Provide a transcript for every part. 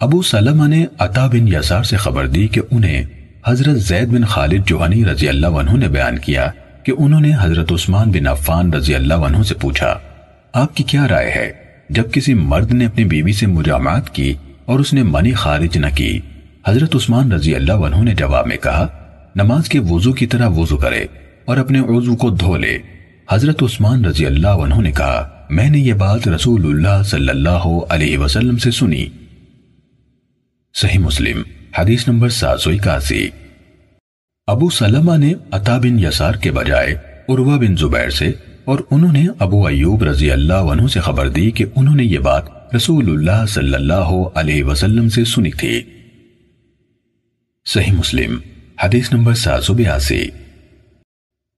ابو سلمہ نے عطا بن یسار سے خبر دی کہ انہیں حضرت زید بن خالد جوہنی رضی اللہ عنہ نے بیان کیا کہ انہوں نے حضرت عثمان بن عفان رضی اللہ عنہ سے پوچھا، آپ کی کیا رائے ہے؟ جب کسی مرد نے اپنی بیوی سے مجامعات کی اور اس نے منی خارج نہ کی، حضرت عثمان رضی اللہ عنہ نے جواب میں کہا، نماز کے وضو کی طرح وضو کرے اور اپنے عضو کو دھو لے۔ حضرت عثمان رضی اللہ عنہ نے کہا، میں نے یہ بات رسول اللہ صلی اللہ علیہ وسلم سے سنی۔ صحیح مسلم، حدیث نمبر سات سو اکاسی۔ ابو سلمہ نے عطا بن یسار کے بجائے عروہ بن زبیر سے اور انہوں نے ابو ایوب رضی اللہ عنہ سے خبر دی کہ انہوں نے یہ بات رسول اللہ صلی اللہ علیہ وسلم سے سنی تھی۔ صحیح مسلم، حدیث نمبر سات سو بیاسی۔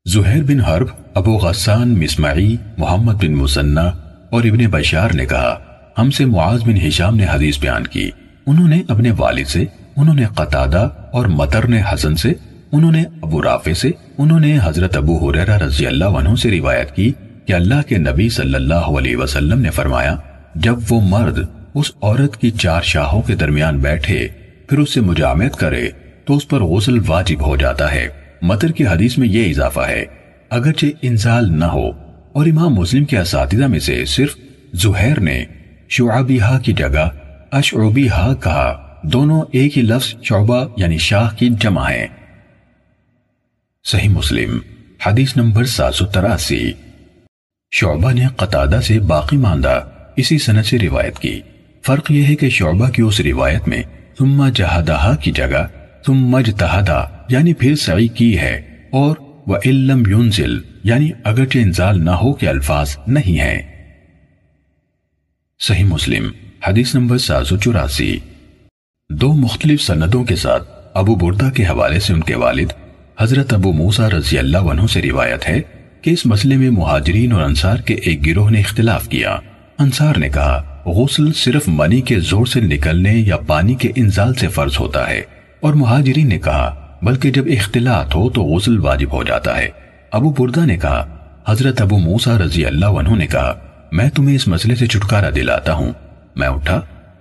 زہیر بن حرب، ابو غسان، مسمعی، محمد بن مسنہ اور ابن بشار نے کہا، ہم سے معاذ بن حشام نے حدیث بیان کی۔ انہوں نے اپنے والد سے، انہوں نے قطادہ اور مطر نے حسن سے، انہوں نے ابو رافع سے، انہوں نے حضرت ابو حریرہ رضی اللہ عنہ سے روایت کی کہ اللہ کے نبی صلی اللہ علیہ وسلم نے فرمایا، جب وہ مرد اس عورت کی چار شاہوں کے درمیان بیٹھے، پھر اس سے مجامعت کرے، تو اس پر غسل واجب ہو جاتا ہے۔ مطر کی حدیث میں یہ اضافہ ہے، اگرچہ انزال نہ ہو، اور امام مسلم کے اساتذہ میں سے صرف زہیر نے شعبیہ کی جگہ اشعبیہ کہا دونوں ایک ہی لفظ شعبہ یعنی شاہ کی جمع ہیں۔ صحیح مسلم، حدیث نمبر سات سو تراسی۔ شعبہ نے قطادہ سے باقی ماندہ اسی سنت سے روایت کی۔ فرق یہ ہے کہ شعبہ کی اس روایت میں ثم جہدہا کی جگہ، ثم جتہدہ یعنی پھر سعی کی ہے، اور وَإِلَّمْ يُنزِلْ یعنی اگرچہ انزال نہ ہو کے الفاظ نہیں ہیں۔ صحیح مسلم حدیث نمبر سات سو چوراسی۔ دو مختلف سندوں کے ساتھ ابو بردہ کے حوالے سے ان کے والد حضرت ابو موسیٰ رضی اللہ عنہ سے روایت ہے کہ اس مسئلے میں مہاجرین اور انصار کے ایک گروہ نے اختلاف کیا۔ انصار نے کہا، غسل صرف منی کے زور سے نکلنے یا پانی کے انزال سے فرض ہوتا ہے۔ اور مہاجرین نے کہا، بلکہ جب اختلاط ہو تو غسل واجب ہو جاتا ہے۔ ابو بردہ نے کہا، حضرت ابو موسیٰ رضی اللہ عنہ نے کہا، میں تمہیں اس مسئلے سے چھٹکارا دلاتا ہوں۔ میں اٹھا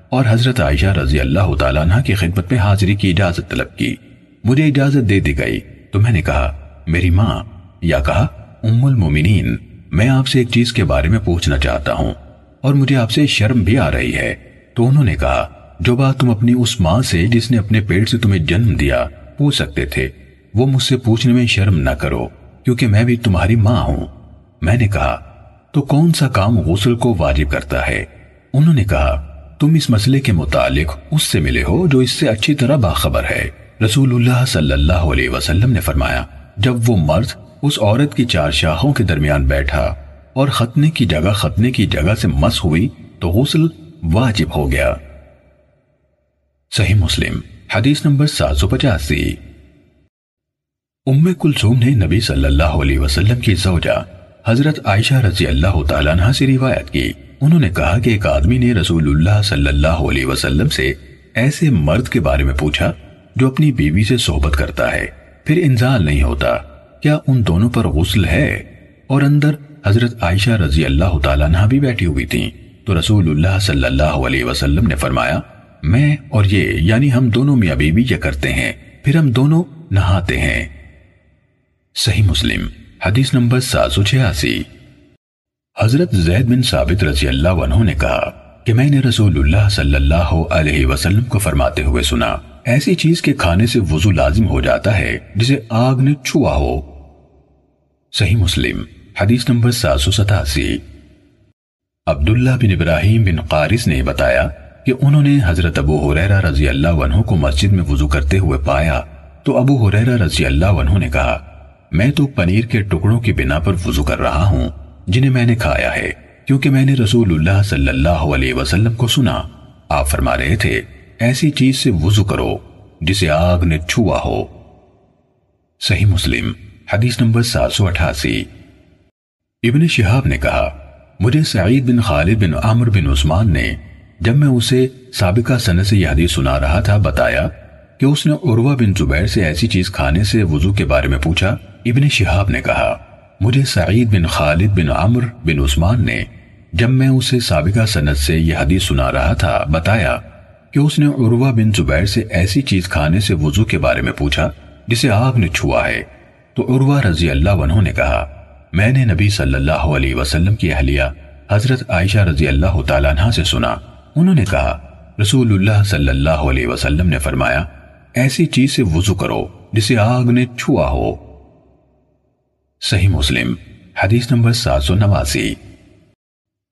اور حضرت عائشہ رضی اللہ تعالیٰ عنہ کی خدمت میں حاضری کی اجازت طلب کی۔ مجھے اجازت دے دی گئی۔ تو میں نے کہا، میری ماں، یا کہا، ام المومنین، میں آپ سے ایک چیز کے بارے میں پوچھنا چاہتا ہوں اور مجھے آپ سے شرم بھی آ رہی ہے۔ تو انہوں نے کہا، جو بات تم اپنی اس ماں سے، جس نے اپنے پیٹ سے تمہیں جنم دیا، پوچھ سکتے تھے، وہ مجھ سے پوچھنے میں شرم نہ کرو، کیونکہ میں بھی تمہاری ماں ہوں۔ میں نے کہا، تو کون سا کام غسل کو واجب کرتا ہے؟ انہوں نے کہا، تم اس مسئلے کے متعلق اس سے ملے ہو جو اس سے اچھی طرح باخبر ہے۔ رسول اللہ صلی اللہ علیہ وسلم نے فرمایا، جب وہ مرد اس عورت کی چار شاخوں کے درمیان بیٹھا اور ختنے کی جگہ ختنے کی جگہ سے مس ہوئی تو غسل واجب ہو گیا۔ صحیح مسلم، حدیث نمبر سات سو پچاسی۔ ام کلثوم نے نبی صلی اللہ علیہ وسلم کی زوجہ حضرت عائشہ رضی اللہ تعالیٰ عنہ سے روایت کی۔ انہوں نے کہا کہ ایک آدمی نے رسول اللہ صلی اللہ علیہ وسلم سے ایسے مرد کے بارے میں پوچھا جو اپنی بیوی سے صحبت کرتا ہے۔ پھر انزال نہیں ہوتا۔ کیا ان دونوں پر غسل ہے؟ اور اندر حضرت عائشہ رضی اللہ تعالیٰ نہ بھی بیٹھی ہوئی تھی تو رسول اللہ صلی اللہ علیہ وسلم نے فرمایا، میں اور یہ یعنی ہم دونوں میاں بیوی یہ کرتے ہیں، پھر ہم دونوں نہاتے ہیں۔ صحیح مسلم۔ حدیث نمبر سات سو چھیاسی۔ حضرت زید بن ثابت رضی اللہ عنہ نے کہا کہ میں نے رسول اللہ صلی اللہ علیہ وسلم کو فرماتے ہوئے سنا، ایسی چیز کے کھانے سے وضو لازم ہو جاتا ہے جسے آگ نے چھوا ہو۔ صحیح مسلم، حدیث نمبر سات سو ستاسی۔ عبداللہ بن ابراہیم بن قارس نے بتایا کہ انہوں نے حضرت ابو حریرہ رضی اللہ عنہ کو مسجد میں وضو کرتے ہوئے پایا تو ابو حریرہ رضی اللہ عنہ نے کہا میں تو پنیر کے ٹکڑوں کی بنا پر وضو کر رہا ہوں، جنہیں میں نے کھایا ہے، کیونکہ میں نے رسول اللہ صلی اللہ علیہ وسلم کو سنا۔ آپ فرما رہے تھے، ایسی چیز سے وضو کرو، جسے آگ نے چھوا ہو۔ صحیح مسلم، حدیث نمبر سات سو اٹھاسی۔ ابن شہاب نے کہا، مجھے سعید بن خالد بن عمر بن عثمان نے جب میں اسے سابقہ سنہ سے یہ حدیث سنا رہا تھا، بتایا کہ اس نے عروہ بن زبیر سے ایسی چیز کھانے سے وضو کے بارے میں پوچھا۔ ابن شہاب نے کہا، مجھے سعید بن خالد بن عمر بن عثمان نے جب میں اسے سابقہ سنت سے یہ حدیث سنا رہا تھا، بتایا کہ کہ اس نے عروہ بن زبیر سے ایسی چیز کھانے سے وضو کے بارے میں پوچھا، جسے آگ نے چھوا ہے۔ تو عروہ رضی اللہ عنہ نے کہا، میں نے نبی صلی اللہ علیہ وسلم کی اہلیہ حضرت عائشہ رضی اللہ تعالیٰ عنہ سے سنا۔ انہوں نے کہا، رسول اللہ صلی اللہ علیہ وسلم نے فرمایا، ایسی چیز سے وضو کرو جسے آگ نے چھوا ہو۔ صحیح مسلم، حدیث نمبر سات سو نواسی۔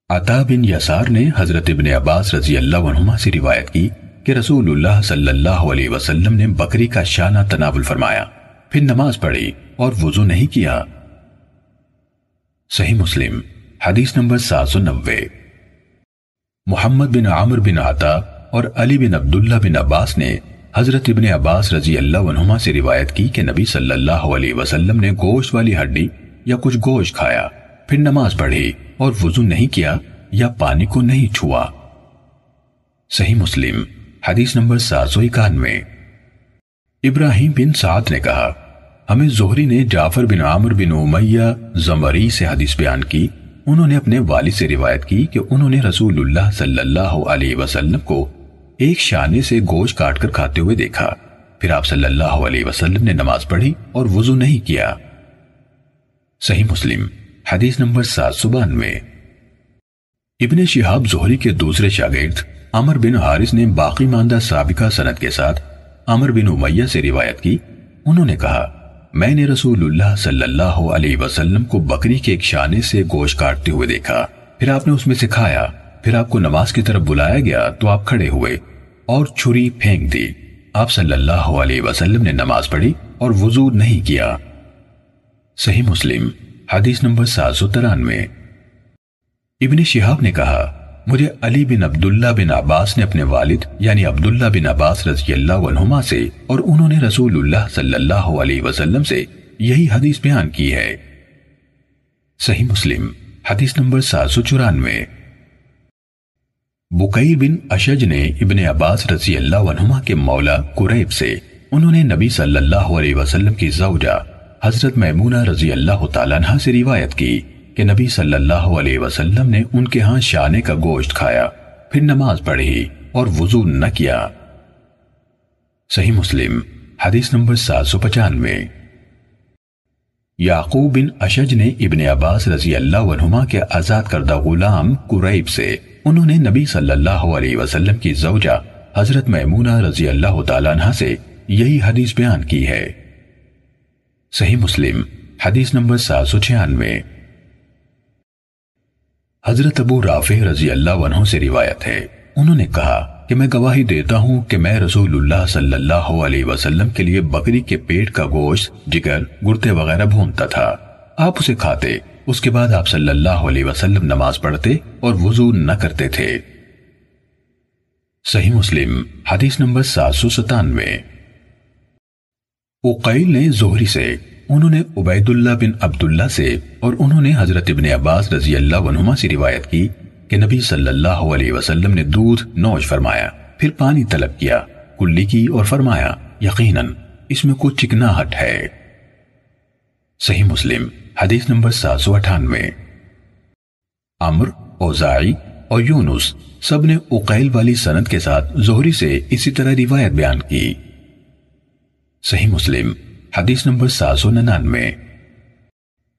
عطا بن یسار نے حضرت ابن عباس رضی اللہ عنہما سے روایت کی کہ رسول اللہ صلی اللہ علیہ وسلم نے بکری کا شانہ تناول فرمایا، پھر نماز پڑھی اور وضو نہیں کیا۔ صحیح مسلم، حدیث نمبر سات سو نوے۔ محمد بن عامر بن عطا اور علی بن عبداللہ بن عباس نے حضرت ابن عباس رضی اللہ عنہما سے روایت کی کہ نبی صلی اللہ علیہ وسلم نے گوشت والی ہڈی یا کچھ گوشت کھایا، پھر نماز پڑھی اور وضو نہیں کیا یا پانی کو نہیں چھوا۔ صحیح مسلم، حدیث نمبر سات سو اکانوے۔ ابراہیم بن سعد نے کہا، ہمیں زہری نے جعفر بن عامر بن امیہ زمری سے حدیث بیان کی۔ انہوں نے اپنے والد سے روایت کی کہ انہوں نے رسول اللہ صلی اللہ علیہ وسلم کو ایک شانے سے گوشت کاٹ کر کھاتے ہوئے دیکھا۔ پھر آپ صلی اللہ علیہ وسلم نے نماز پڑھی اور وضو نہیں کیا۔ صحیح مسلم، حدیث نمبر سات سو بانوے۔ ابن شہاب زہری کے دوسرے شاگرد عمر بن حارث نے باقی ماندہ سابقہ سنت کے ساتھ عمر بن امیہ سے روایت کی۔ انہوں نے کہا، میں نے رسول اللہ صلی اللہ علیہ وسلم کو بکری کے ایک شانے سے گوشت کاٹتے ہوئے دیکھا۔ پھر آپ نے اس میں سے کھایا۔ پھر آپ کو نماز کی طرف بلایا گیا تو آپ کھڑے ہوئے اور چھری پھینک دی۔ آپ صلی اللہ علیہ وسلم نے نماز پڑھی اور وضو نہیں کیا۔ صحیح مسلم، حدیث نمبر سات سو ترانوے۔ ابن شہاب نے کہا، مجھے علی بن عبداللہ بن عباس نے اپنے والد یعنی عبداللہ بن عباس رضی اللہ عنہما سے اور انہوں نے رسول اللہ صلی اللہ علیہ وسلم سے یہی حدیث بیان کی ہے۔ صحیح مسلم، حدیث نمبر سات سو چورانوے۔ بکیر بن اشج نے ابن عباس رضی اللہ عنہما کے مولا قریب سے انہوں نے نبی صلی اللہ علیہ وسلم کی زوجہ حضرت میمونہ رضی اللہ تعالیٰ عنہ سے روایت کی کہ نبی صلی اللہ علیہ وسلم نے ان کے ہاں شانے کا گوشت کھایا، پھر نماز پڑھی اور وضو نہ کیا۔ صحیح مسلم، حدیث نمبر سات سو پچانوے۔ یعقوب بن اشج نے ابن عباس رضی اللہ عنہما کے آزاد کردہ غلام قریب سے انہوں نے نبی صلی اللہ علیہ وسلم کی زوجہ حضرت میمونہ رضی اللہ تعالیٰ عنہ سے یہی حدیث بیان کی ہے۔ صحیح مسلم، حدیث نمبر سات سو چھیانوے۔ حضرت ابو رافع رضی اللہ عنہ سے روایت ہے۔ انہوں نے کہا کہ میں گواہی دیتا ہوں کہ میں رسول اللہ صلی اللہ علیہ وسلم کے لیے بکری کے پیٹ کا گوشت، جگر، گرتے وغیرہ بھونتا تھا۔ آپ اسے کھاتے اس کے بعد آپ صلی اللہ علیہ وسلم نماز پڑھتے اور وضو نہ کرتے تھے۔ صحیح مسلم، حدیث نمبر سات سو ستانوے۔ اقیل نے زہری سے، انہوں نے عبید اللہ بن عبداللہ سے اور انہوں نے حضرت ابن عباس رضی اللہ عنہما سے روایت کی کہ نبی صلی اللہ علیہ وسلم نے دودھ نوش فرمایا، پھر پانی طلب کیا، کلی کی اور فرمایا، یقیناً اس میں کچھ چکناہٹ ہے۔ صحیح مسلم حدیث نمبر سات سو اٹھانوے۔ امر اوزائی اور یونس سب نے اقیل والی سند کے ساتھ زہری سے اسی طرح روایت بیان کی۔ صحیح مسلم، حدیث نمبر سات سو ننانوے۔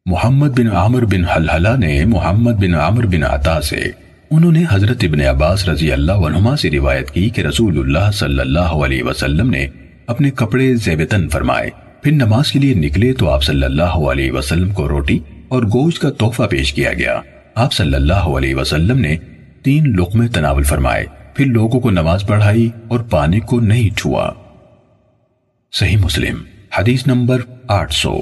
محمد بن عامر بن حلحلہ نے محمد بن عامر بن عطا سے انہوں نے حضرت ابن عباس رضی اللہ عنہما سے روایت کی کہ رسول اللہ صلی اللہ علیہ وسلم نے اپنے کپڑے زیبتن فرمائے۔ پھر نماز کے لیے نکلے تو آپ صلی اللہ علیہ وسلم کو روٹی اور گوشت کا تحفہ پیش کیا گیا۔ آپ صلی اللہ علیہ وسلم نے تین لقمے تناول فرمائے، پھر لوگوں کو نماز پڑھائی اور پانی کو نہیں چھوا۔ صحیح مسلم، حدیث نمبر آٹھ سو۔